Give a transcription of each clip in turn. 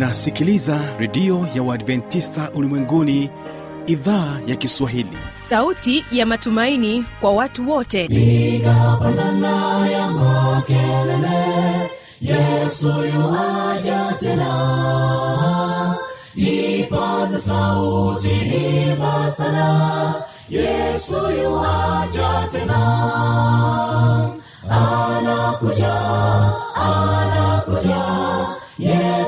unasikiliza redio ya uadventista ulimwenguni idhaa ya kiswahili. Sauti ya matumaini kwa watu wote. Piga pandana ya makelele yesu yuaja tena. Ipaza sauti imba sana yesu yuaja tena. Anakuja anakuja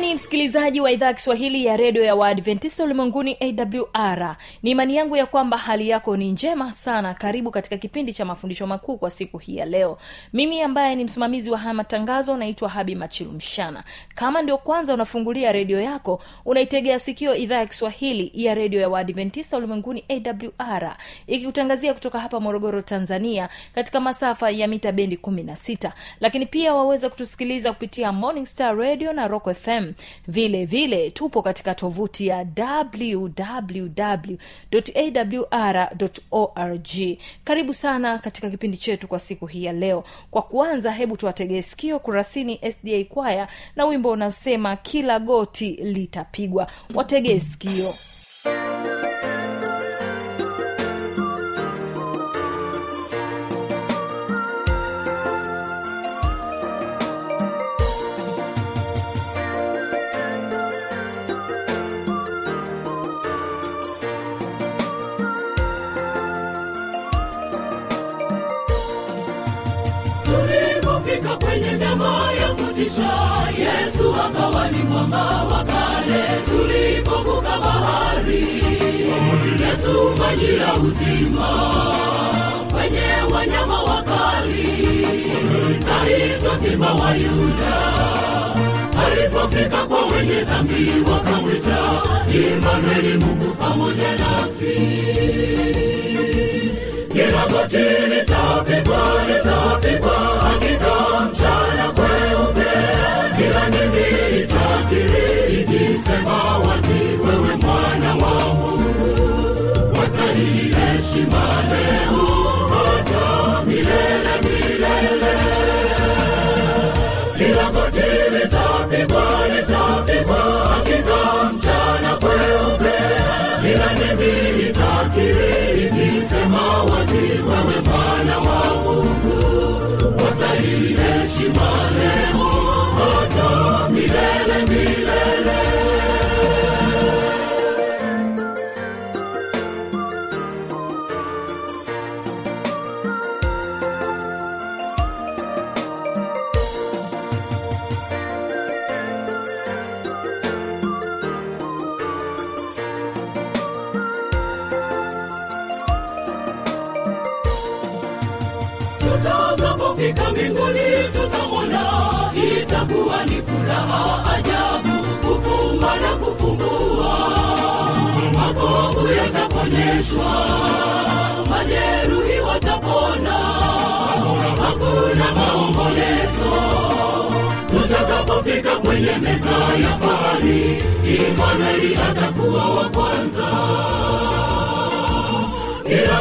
gani msikilizaji wa idhaa ya kiswahili ya redio ya waadventista ulimwenguni awr ni imani yangu ya kwamba hali yako ni njema sana. Karibu katika kipindi cha mafundisho makuu kwa siku hii ya leo. Mimi ambaye ni msimamizi wa haya matangazo naitwa habi machilumshana kama ndio kwanza unafungulia redio yako unaitegea sikio idhaa ya kiswahili ya redio ya waadventista ulimwenguni awr ikikutangazia kutoka hapa morogoro tanzania katika masafa ya mita bendi 16 lakini pia waweza kutusikiliza kupitia morning star radio na rock fm vile vile tupo katika tovuti ya www.awr.org. karibu sana katika kipindi chetu kwa siku hii ya leo. Kwa kuanza hebu tuwategee sikio kurasini sda kwaya na wimbo unasema kila goti litapigwa. Wategee sikio mwamba wa tulipovuka bahari yesu maji ya uzima kwenye wanyama wakali. Naitwa simba wa yuda. Alipofika kwa wenye dhambi wakamwita imanueli mungu pamoja nasi. Kila goti litapigwa litapigwa wastahili heshima tutakapofika mbinguni tutamwona. Itakuwa ni furaha ajabu kufumba na kufumbua. Makovu yataponyeshwa majeruhi watapona. Hakuna maombolezo. Tutakapofika kwenye meza ya fahari imanueli atakuwa wa kwanza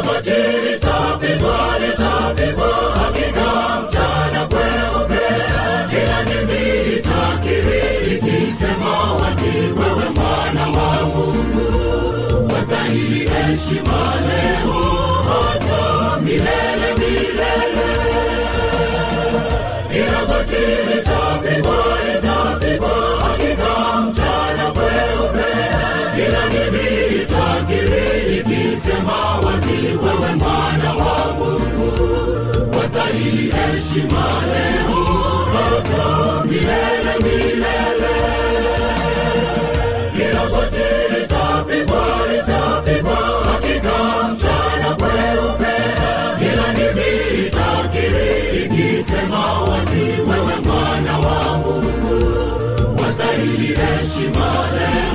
goti litapigwa litapigwa hakika mchana wa mungu wastahili heshima leo hata milele milele kila goti litapigwa litapigwa wewe mwana wa mungu wastahili heshima leo hata milele milele. Kila goti litapigwa litapigwa hakika mchana kweupe kila ndimi itakiri ikisema wazi wewe mwana wa mungu wastahili heshima leo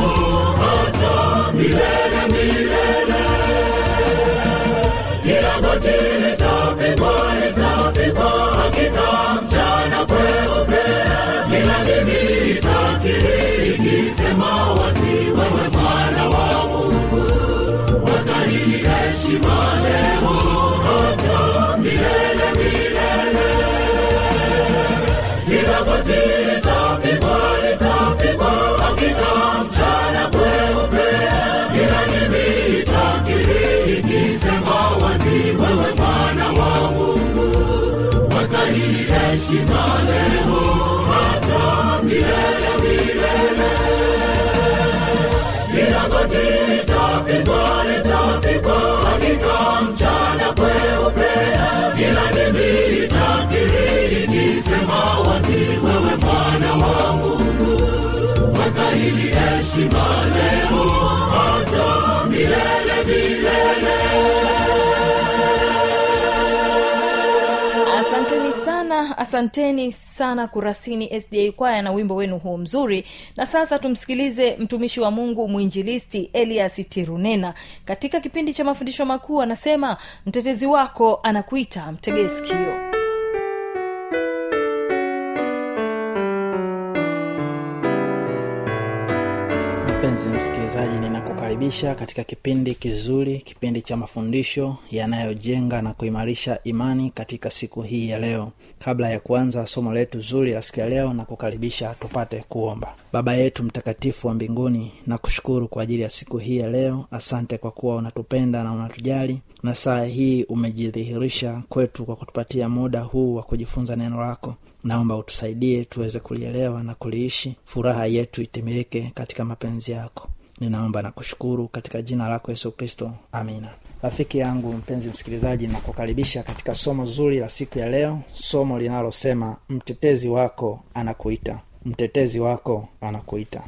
heshima leo hata milele milele kila litapigwa litapigwa hakika mchana kweupe kila ndimi itakiri ikisema wazi wewe mwana wa mungu wastahili heshima leo hata milele milele asanteni sana kurasini sda kwaya na wimbo wenu huo mzuri. Na sasa tumsikilize mtumishi wa mungu mwinjilisti elias tirunena. Katika kipindi cha mafundisho makuu anasema mtetezi wako anakuita mtegee sikio mpenzi msikilizaji ninakukaribisha katika kipindi kizuri kipindi cha mafundisho yanayojenga na kuimarisha imani katika siku hii ya leo. Kabla ya kuanza somo letu zuri la siku ya leo na kukaribisha tupate kuomba. Baba yetu mtakatifu wa mbinguni na kushukuru kwa ajili ya siku hii ya leo. Asante kwa kuwa unatupenda na unatujali na saa hii umejidhihirisha kwetu kwa kutupatia muda huu wa kujifunza neno lako naomba utusaidie tuweze kulielewa na kuliishi. Furaha yetu itimilike katika mapenzi yako. Ninaomba na kushukuru katika jina lako yesu kristo. Amina. Rafiki yangu mpenzi msikilizaji nakukaribisha katika somo zuri la siku ya leo. Somo linalosema mtetezi wako anakuita. Mtetezi wako anakuita.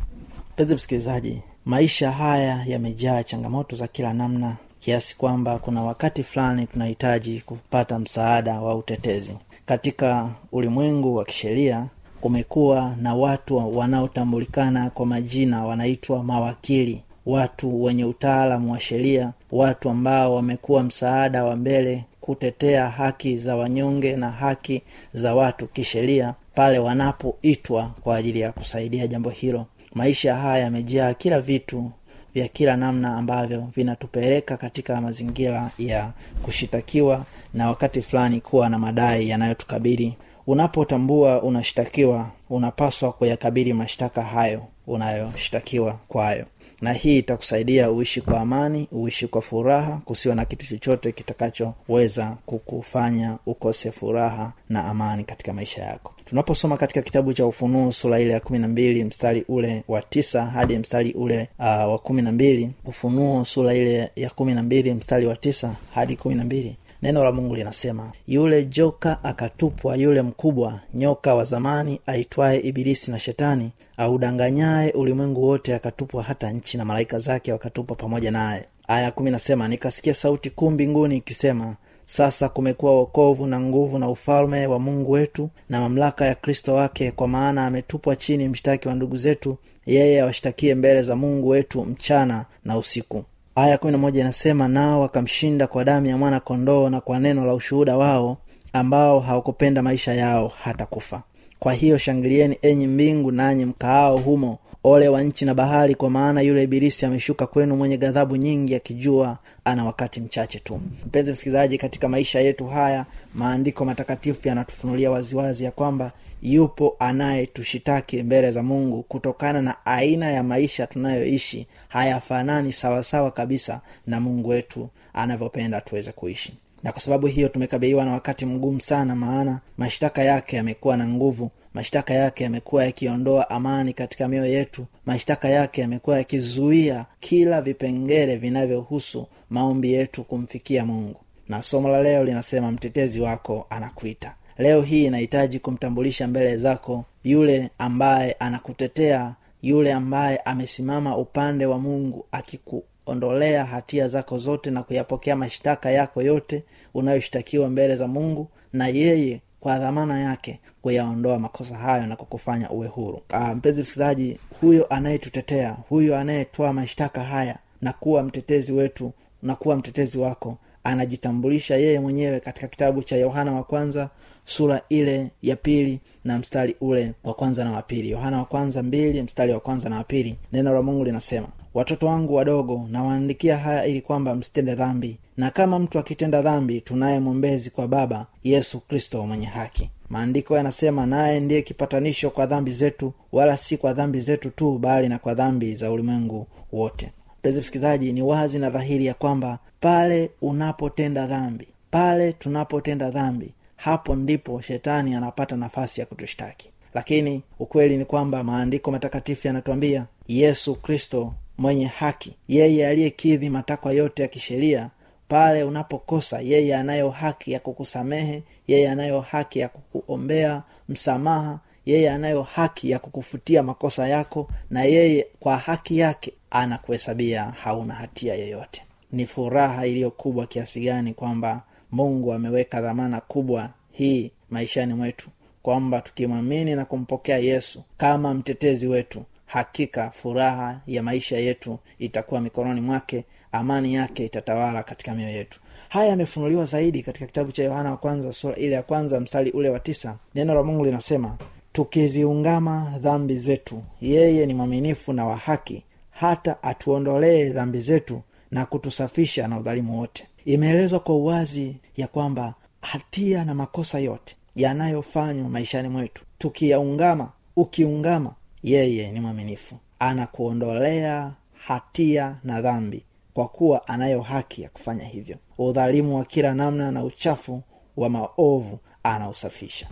Mpenzi msikilizaji maisha haya yamejaa changamoto za kila namna kiasi kwamba kuna wakati fulani tunahitaji kupata msaada wa utetezi katika ulimwengu wa kisheria kumekuwa na watu wanaotambulikana kwa majina wanaitwa mawakili watu wenye utaalamu wa sheria watu ambao wamekuwa msaada wa mbele kutetea haki za wanyonge na haki za watu kisheria pale wanapoitwa kwa ajili ya kusaidia jambo hilo. Maisha haya yamejaa kila vitu vya kila namna ambavyo vinatupeleka katika mazingira ya kushitakiwa na wakati fulani kuwa na madai yanayotukabili unapotambua unashtakiwa unapaswa kuyakabili mashtaka hayo unayoshtakiwa kwayo. Na hii itakusaidia uishi kwa amani uishi kwa furaha kusiwa na kitu chochote kitakachoweza kukufanya ukose furaha na amani katika maisha yako. Tunaposoma katika kitabu cha ufunuo sura ile ya kumi na mbili mstari ule wa tisa hadi mstari ule uh, wa kumi na mbili. Ufunuo sura ile ya kumi na mbili mstari wa tisa hadi kumi na mbili neno la mungu linasema yule joka akatupwa yule mkubwa nyoka wa zamani aitwaye ibilisi na shetani audanganyaye ulimwengu wote akatupwa hata nchi na malaika zake wakatupwa pamoja naye. Aya kumi nasema nikasikia sauti kuu mbinguni ikisema sasa kumekuwa wokovu na nguvu na ufalme wa mungu wetu na mamlaka ya kristo wake kwa maana ametupwa chini mshtaki wa ndugu zetu yeye awashtakie mbele za mungu wetu mchana na usiku aya kumi na moja inasema nao wakamshinda kwa damu ya mwana kondoo na kwa neno la ushuhuda wao ambao hawakupenda maisha yao hata kufa. Kwa hiyo shangilieni enyi mbingu nanyi mkaao humo ole wa nchi na bahari kwa maana yule ibilisi ameshuka kwenu mwenye ghadhabu nyingi akijua ana wakati mchache tu. Mpenzi msikilizaji katika maisha yetu haya maandiko matakatifu yanatufunulia waziwazi ya kwamba yupo anayetushitaki mbele za mungu kutokana na aina ya maisha tunayoishi. Hayafanani sawasawa kabisa na mungu wetu anavyopenda tuweze kuishi. Na kwa sababu hiyo tumekabiliwa na wakati mgumu sana maana mashtaka yake yamekuwa na nguvu mashtaka yake yamekuwa yakiondoa amani katika mioyo yetu. Mashtaka yake yamekuwa yakizuia kila vipengele vinavyohusu maombi yetu kumfikia mungu. Na somo la leo linasema mtetezi wako anakuita. Leo hii inahitaji kumtambulisha mbele zako yule ambaye anakutetea yule ambaye amesimama upande wa mungu akikuondolea hatia zako zote na kuyapokea mashtaka yako yote unayoshtakiwa mbele za mungu na yeye kwa dhamana yake kuyaondoa makosa hayo na kukufanya uwe huru. Aa, mpenzi msikilizaji huyo anayetutetea huyo anayetoa mashtaka haya na kuwa mtetezi wetu na kuwa mtetezi wako anajitambulisha yeye mwenyewe katika kitabu cha yohana wa kwanza sura ile ya pili na mstari ule wa kwanza na wapili yohana wa kwanza mbili mstari wa kwanza na wapili neno la mungu linasema watoto wangu wadogo nawaandikia haya ili kwamba msitende dhambi. Na kama mtu akitenda dhambi tunaye mwombezi kwa baba yesu kristo mwenye haki. Maandiko yanasema naye ndiye kipatanisho kwa dhambi zetu wala si kwa dhambi zetu tu bali na kwa dhambi za ulimwengu wote. Mpenzi msikilizaji ni wazi na dhahiri ya kwamba pale unapotenda dhambi pale tunapotenda dhambi hapo ndipo shetani anapata nafasi ya kutushtaki. Lakini ukweli ni kwamba maandiko matakatifu yanatuambia yesu kristo mwenye haki. Yeye aliyekidhi matakwa yote ya kisheria pale unapokosa yeye anayo haki ya kukusamehe yeye anayo haki ya kukuombea msamaha yeye anayo haki ya kukufutia makosa yako na yeye kwa haki yake anakuhesabia hauna hatia yoyote. Ni furaha iliyo kubwa kiasi gani kwamba mungu ameweka dhamana kubwa hii maishani mwetu kwamba tukimwamini na kumpokea yesu kama mtetezi wetu hakika furaha ya maisha yetu itakuwa mikononi mwake amani yake itatawala katika mioyo yetu. Haya yamefunuliwa zaidi katika kitabu cha yohana wa kwanza sura ile ya kwanza mstari ule wa tisa. Neno la mungu linasema tukiziungama dhambi zetu yeye ni mwaminifu na wa haki hata atuondolee dhambi zetu na kutusafisha na udhalimu wote. Imeelezwa kwa uwazi ya kwamba hatia na makosa yote yanayofanywa maishani mwetu tukiyaungama ukiungama yeye ni mwaminifu. Anakuondolea hatia na dhambi kwa kuwa anayo haki ya kufanya hivyo. Udhalimu wa kila namna na uchafu wa maovu anausafisha.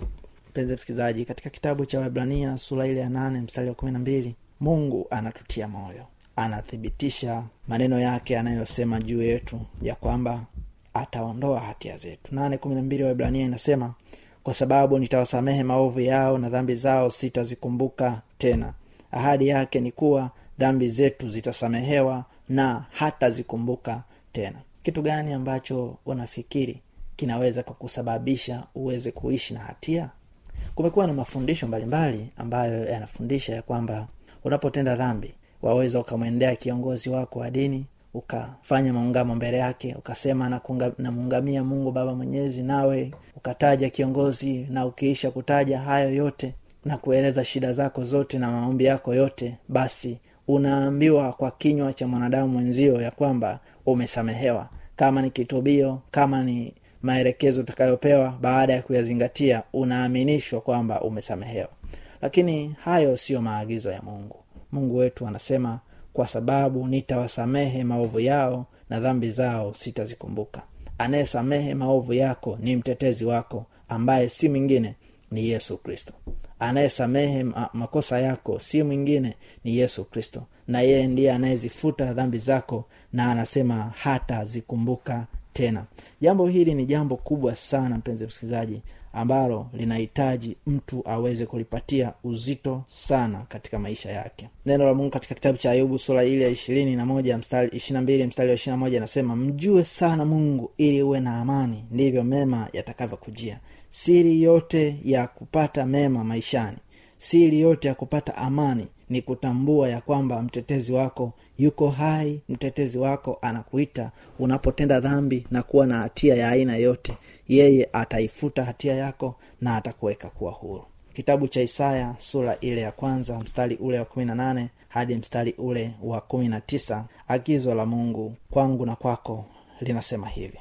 Mpenzi msikilizaji katika kitabu cha wahibrania sura ile ya nane mstari wa kumi na mbili mungu anatutia moyo. Anathibitisha maneno yake anayosema juu yetu ya kwamba ataondoa hatia zetu. Nane kumi na mbili waibrania inasema kwa sababu nitawasamehe maovu yao na dhambi zao sitazikumbuka tena. Ahadi yake ni kuwa dhambi zetu zitasamehewa na hatazikumbuka tena. Kitu gani ambacho unafikiri kinaweza kukusababisha uweze kuishi na hatia? Kumekuwa na mafundisho mbalimbali ambayo yanafundisha ya kwamba unapotenda dhambi waweza ukamwendea kiongozi wako wa dini ukafanya maungamo mbele yake ukasema namuungamia mungu baba mwenyezi nawe ukataja kiongozi na ukiisha kutaja hayo yote na kueleza shida zako zote na maombi yako yote basi unaambiwa kwa kinywa cha mwanadamu mwenzio ya kwamba umesamehewa. Kama ni kitubio kama ni maelekezo utakayopewa baada ya kuyazingatia unaaminishwa kwamba umesamehewa. Lakini hayo siyo maagizo ya mungu. Mungu wetu anasema kwa sababu nitawasamehe maovu yao na dhambi zao sitazikumbuka. Anayesamehe maovu yako ni mtetezi wako ambaye si mwingine ni yesu kristo anayesamehe makosa yako si mwingine ni yesu kristo. Na yeye ndiye anayezifuta dhambi zako na anasema hata zikumbuka tena. Jambo hili ni jambo kubwa sana mpenzi msikilizaji ambalo linahitaji mtu aweze kulipatia uzito sana katika maisha yake. Neno la mungu katika kitabu cha ayubu sura ile ya ishirini na moja ishirina mbili mstari wa ishirina moja anasema mjue sana mungu ili uwe na amani ndivyo mema yatakavyokujia. Siri yote ya kupata mema maishani siri yote ya kupata amani ni kutambua ya kwamba mtetezi wako yuko hai mtetezi wako anakuita unapotenda dhambi na kuwa na hatia ya aina yote yeye ataifuta hatia yako na atakuweka kuwa huru. Kitabu cha isaya sura ile ya kwanza mstari ule wa kumi na nane hadi mstari ule wa kumi na tisa agizo la mungu kwangu na kwako linasema hivi.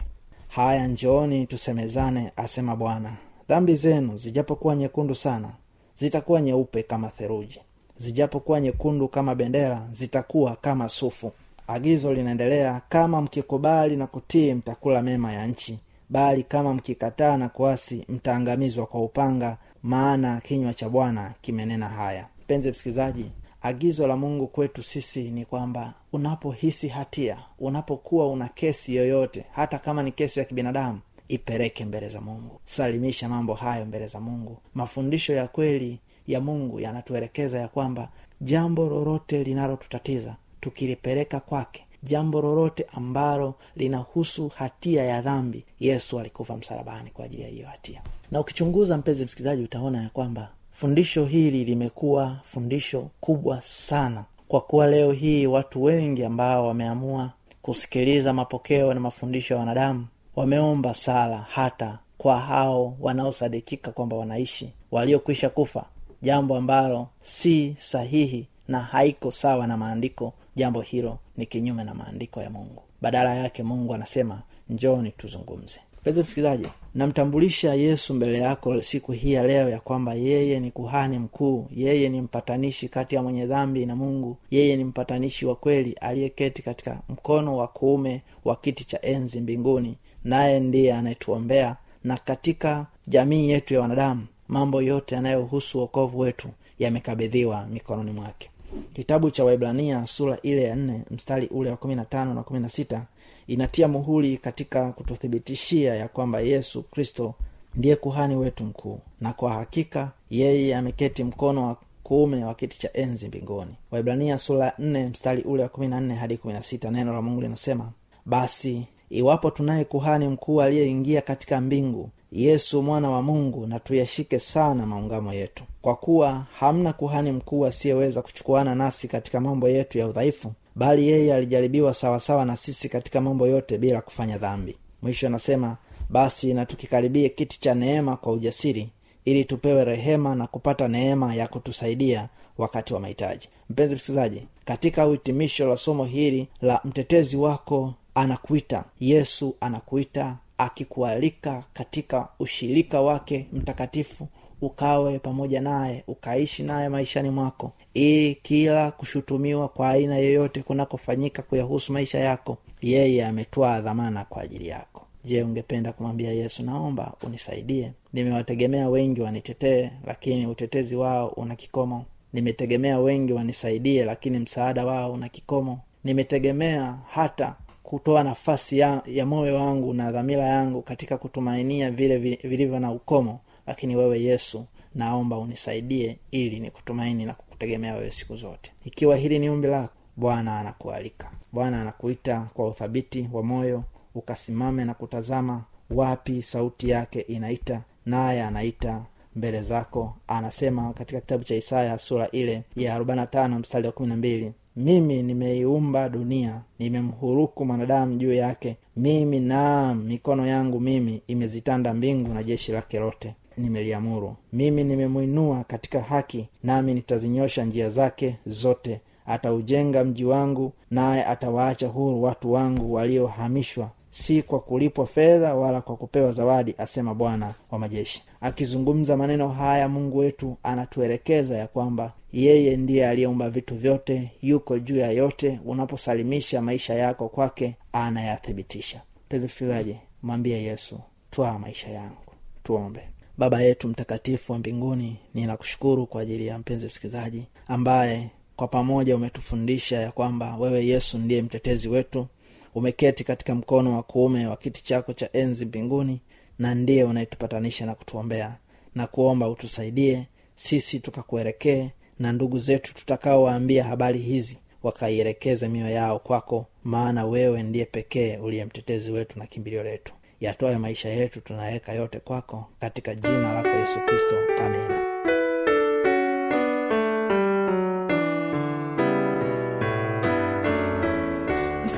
Haya njooni tusemezane asema bwana. Dhambi zenu zijapokuwa nyekundu sana zitakuwa nyeupe kama theruji zijapokuwa nyekundu kama bendera zitakuwa kama sufu. Agizo linaendelea kama mkikubali na kutii mtakula mema ya nchi. Bali kama mkikataa na kuasi mtaangamizwa kwa upanga maana kinywa cha bwana kimenena haya. Mpenzi msikilizaji agizo la mungu kwetu sisi ni kwamba unapohisi hatia unapokuwa una kesi yoyote hata kama ni kesi ya kibinadamu ipeleke mbele za mungu. Salimisha mambo hayo mbele za mungu. Mafundisho ya kweli ya mungu yanatuelekeza ya kwamba jambo lolote linalotutatiza tukilipeleka kwake jambo lolote ambalo linahusu hatia ya dhambi yesu alikufa msalabani kwa ajili ya hiyo hatia. Na ukichunguza mpenzi msikilizaji utaona ya kwamba fundisho hili limekuwa fundisho kubwa sana kwa kuwa leo hii watu wengi ambao wameamua kusikiliza mapokeo na mafundisho ya wanadamu wameomba sala hata kwa hao wanaosadikika kwamba wanaishi waliokwisha kufa jambo ambalo si sahihi na haiko sawa na maandiko jambo hilo ni kinyume na maandiko ya mungu. Badala yake mungu anasema njoni tuzungumze. Mpenzi msikilizaji namtambulisha yesu mbele yako siku hii ya leo ya kwamba yeye ni kuhani mkuu yeye ni mpatanishi kati ya mwenye dhambi na mungu yeye ni mpatanishi wa kweli aliyeketi katika mkono wa kuume wa kiti cha enzi mbinguni naye ndiye anayetuombea na katika jamii yetu ya wanadamu mambo yote yanayohusu wokovu wetu yamekabidhiwa mikononi mwake. Kitabu cha waibrania sura ile ya nne mstari ule wa kumi na tano na kumi na sita inatia muhuri katika kututhibitishia ya kwamba yesu kristo ndiye kuhani wetu mkuu na kwa hakika yeye ameketi mkono wa kuume wa kiti cha enzi mbinguni. Waibrania sura nne mstari ule wa kumi na nne hadi kumi na sita neno la mungu linasema basi iwapo tunaye kuhani mkuu aliyeingia katika mbingu yesu mwana wa mungu na tuyashike sana maungamo yetu. Kwa kuwa hamna kuhani mkuu asiyeweza kuchukuana nasi katika mambo yetu ya udhaifu bali yeye alijaribiwa sawasawa na sisi katika mambo yote bila kufanya dhambi. Mwisho anasema basi na tukikaribie kiti cha neema kwa ujasiri ili tupewe rehema na kupata neema ya kutusaidia wakati wa mahitaji. Mpenzi msikilizaji katika uhitimisho la somo hili la mtetezi wako anakuita yesu anakuita akikualika katika ushirika wake mtakatifu ukawe pamoja naye ukaishi naye maishani mwako. Ili kila kushutumiwa kwa aina yoyote kunakofanyika kuyahusu maisha yako yeye ametwaa dhamana kwa ajili yako. Je ungependa kumwambia yesu naomba unisaidie? Nimewategemea wengi wanitetee lakini utetezi wao una kikomo. Nimetegemea wengi wanisaidie lakini msaada wao una kikomo. Nimetegemea hata kutoa nafasi ya, ya moyo wangu na dhamira yangu katika kutumainia vile vilivyo na ukomo lakini wewe yesu naomba unisaidie ili nikutumaini na kukutegemea wewe siku zote. Ikiwa hili ni umbi lako bwana anakualika. Bwana anakuita kwa uthabiti wa moyo ukasimame na kutazama wapi sauti yake inaita naye anaita mbele zako. Anasema katika kitabu cha isaya sura ile ya 45 mstari wa 12 mimi nimeiumba dunia nimemhuruku mwanadamu juu yake. Mimi naam mikono yangu mimi imezitanda mbingu na jeshi lake lote. Nimeliamuru. Mimi nimemwinua katika haki nami nitazinyosha njia zake zote. Ataujenga mji wangu naye atawaacha huru watu wangu waliohamishwa si kwa kulipwa fedha wala kwa kupewa zawadi asema bwana wa majeshi. Akizungumza maneno haya mungu wetu anatuelekeza ya kwamba yeye ndiye aliyeumba vitu vyote yuko juu ya yote. Unaposalimisha maisha yako kwake anayathibitisha. Pezi msikilizaji mwambie yesu twaa maisha yangu. Tuombe. Baba yetu mtakatifu wa mbinguni ninakushukuru kwa ajili ya mpenzi msikilizaji ambaye kwa pamoja umetufundisha ya kwamba wewe yesu ndiye mtetezi wetu umeketi katika mkono wa kuume wa kiti chako cha enzi mbinguni na ndiye unayetupatanisha na kutuombea. Na kuomba utusaidie sisi tukakuelekee na ndugu zetu tutakaowaambia habari hizi wakaielekeze mioyo yao kwako maana wewe ndiye pekee uliye mtetezi wetu na kimbilio letu. Yatoe maisha yetu tunaweka yote kwako katika jina lako yesu kristo. Amina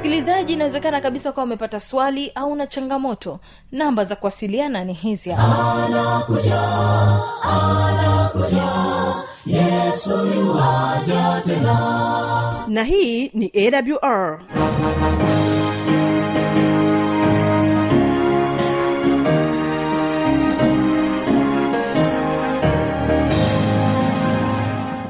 msikilizaji inawezekana kabisa kuwa umepata swali au na changamoto. Namba za kuwasiliana ni hizi hapa. Yuwaja tena. Na hii ni awr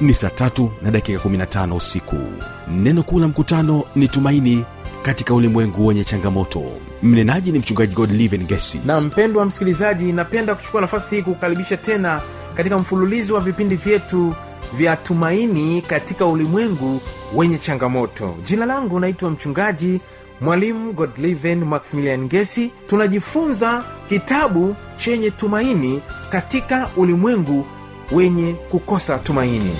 ni saa tatu na dakika 15 usiku. Neno kuu la mkutano ni tumaini katika ulimwengu wenye changamoto. Mnenaji ni mchungaji godliven gesi na mpendwa msikilizaji napenda kuchukua nafasi hii kukukaribisha tena katika mfululizo wa vipindi vyetu vya tumaini katika ulimwengu wenye changamoto. Jina langu naitwa mchungaji mwalimu godliven maximilian gesi tunajifunza kitabu chenye tumaini katika ulimwengu wenye kukosa tumaini.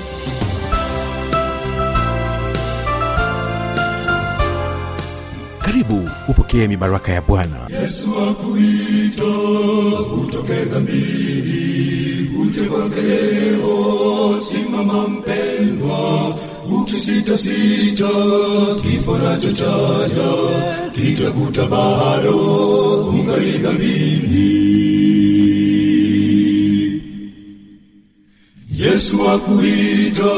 Karibu upokee mibaraka ya bwana. Yesu akuita utoke dhambini uje kwake leo. Simama mpendwa ukisitasita kifo nachochaja kitakuta bado ungali dhambini yesu akuita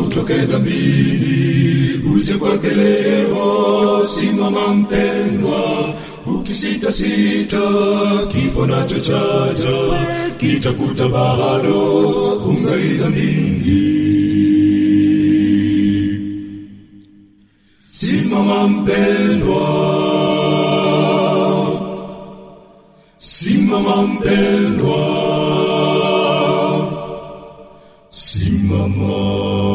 utoke dhambini uje kwake leo. Simama mpendwa ukisitasita kifo nacho chaja kitakuta bado ungali dhambini. Simama mpendwa simama mpendwa simama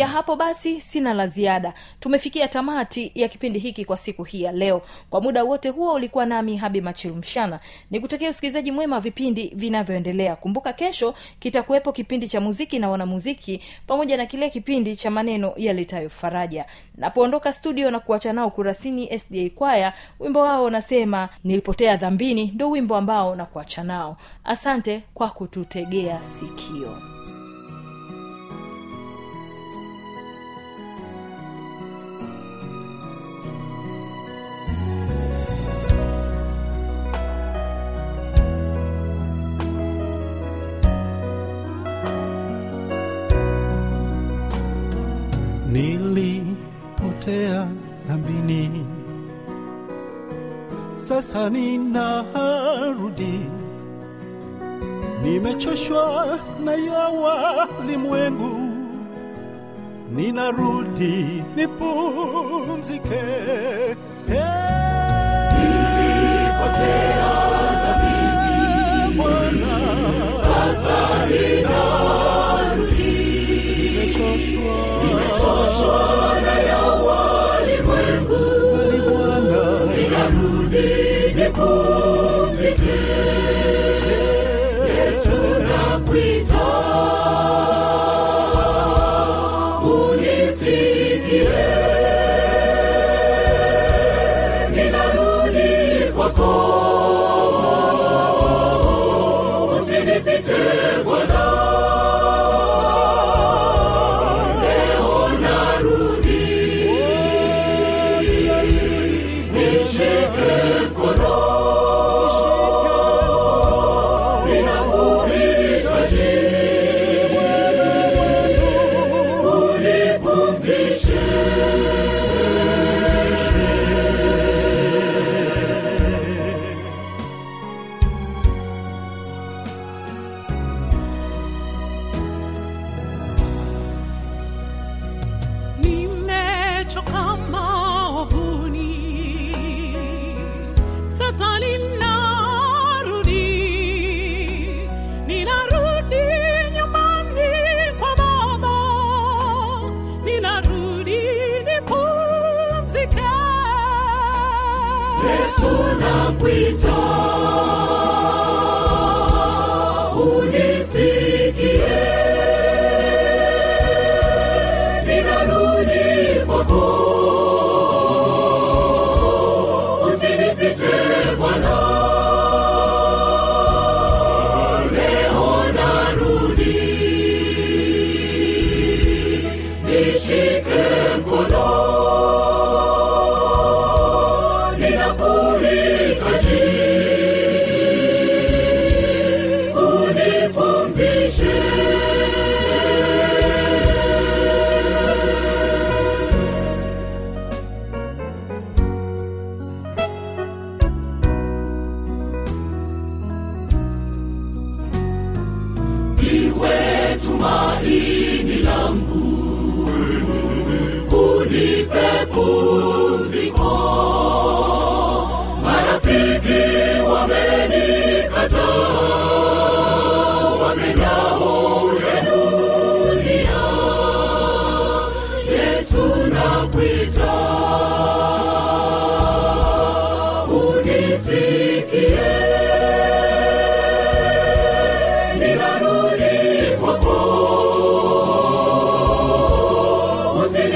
kufikia hapo basi sina la ziada. Tumefikia tamati ya kipindi hiki kwa siku hii ya leo. Kwa muda wote huo ulikuwa nami habi machilumshana ni kutakia usikilizaji mwema vipindi vinavyoendelea. Kumbuka kesho kitakuwepo kipindi cha muziki na wanamuziki pamoja na kile kipindi cha maneno yaletayo faraja. Napoondoka studio na kuacha nao kurasini sda kwaya wimbo wao unasema nilipotea dhambini ndo wimbo ambao na nao. Asante kwa kututegea sikio dhambini, sasa ninarudi, nimechoshwa na ya walimwengu, ninarudi nipumzike. Bali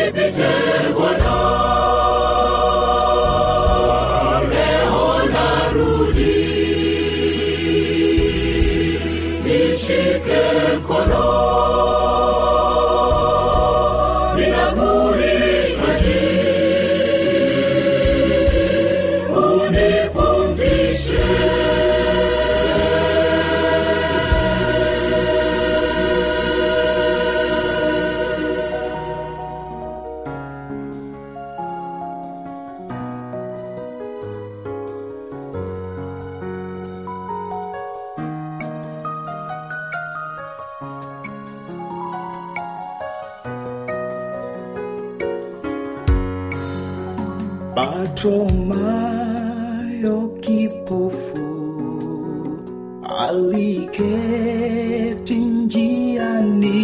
Division. Aliketi njiani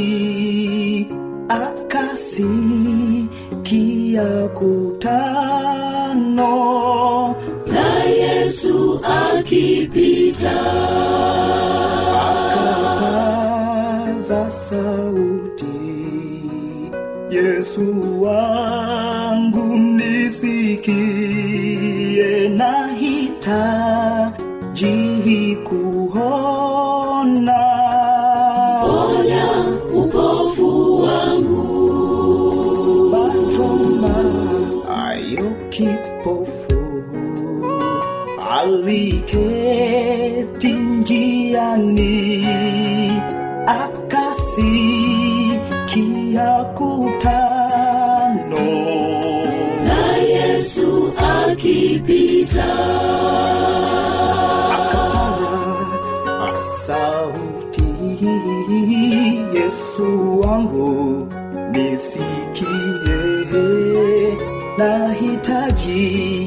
akasikia kutano. Na yesu akipita. Akapaza sauti yesu wangu nisikie nahitaji kuona aliketi njiani akasikia kutano. Na yesu akipita. Akapaza sauti yesu wangu nisikie nahitaji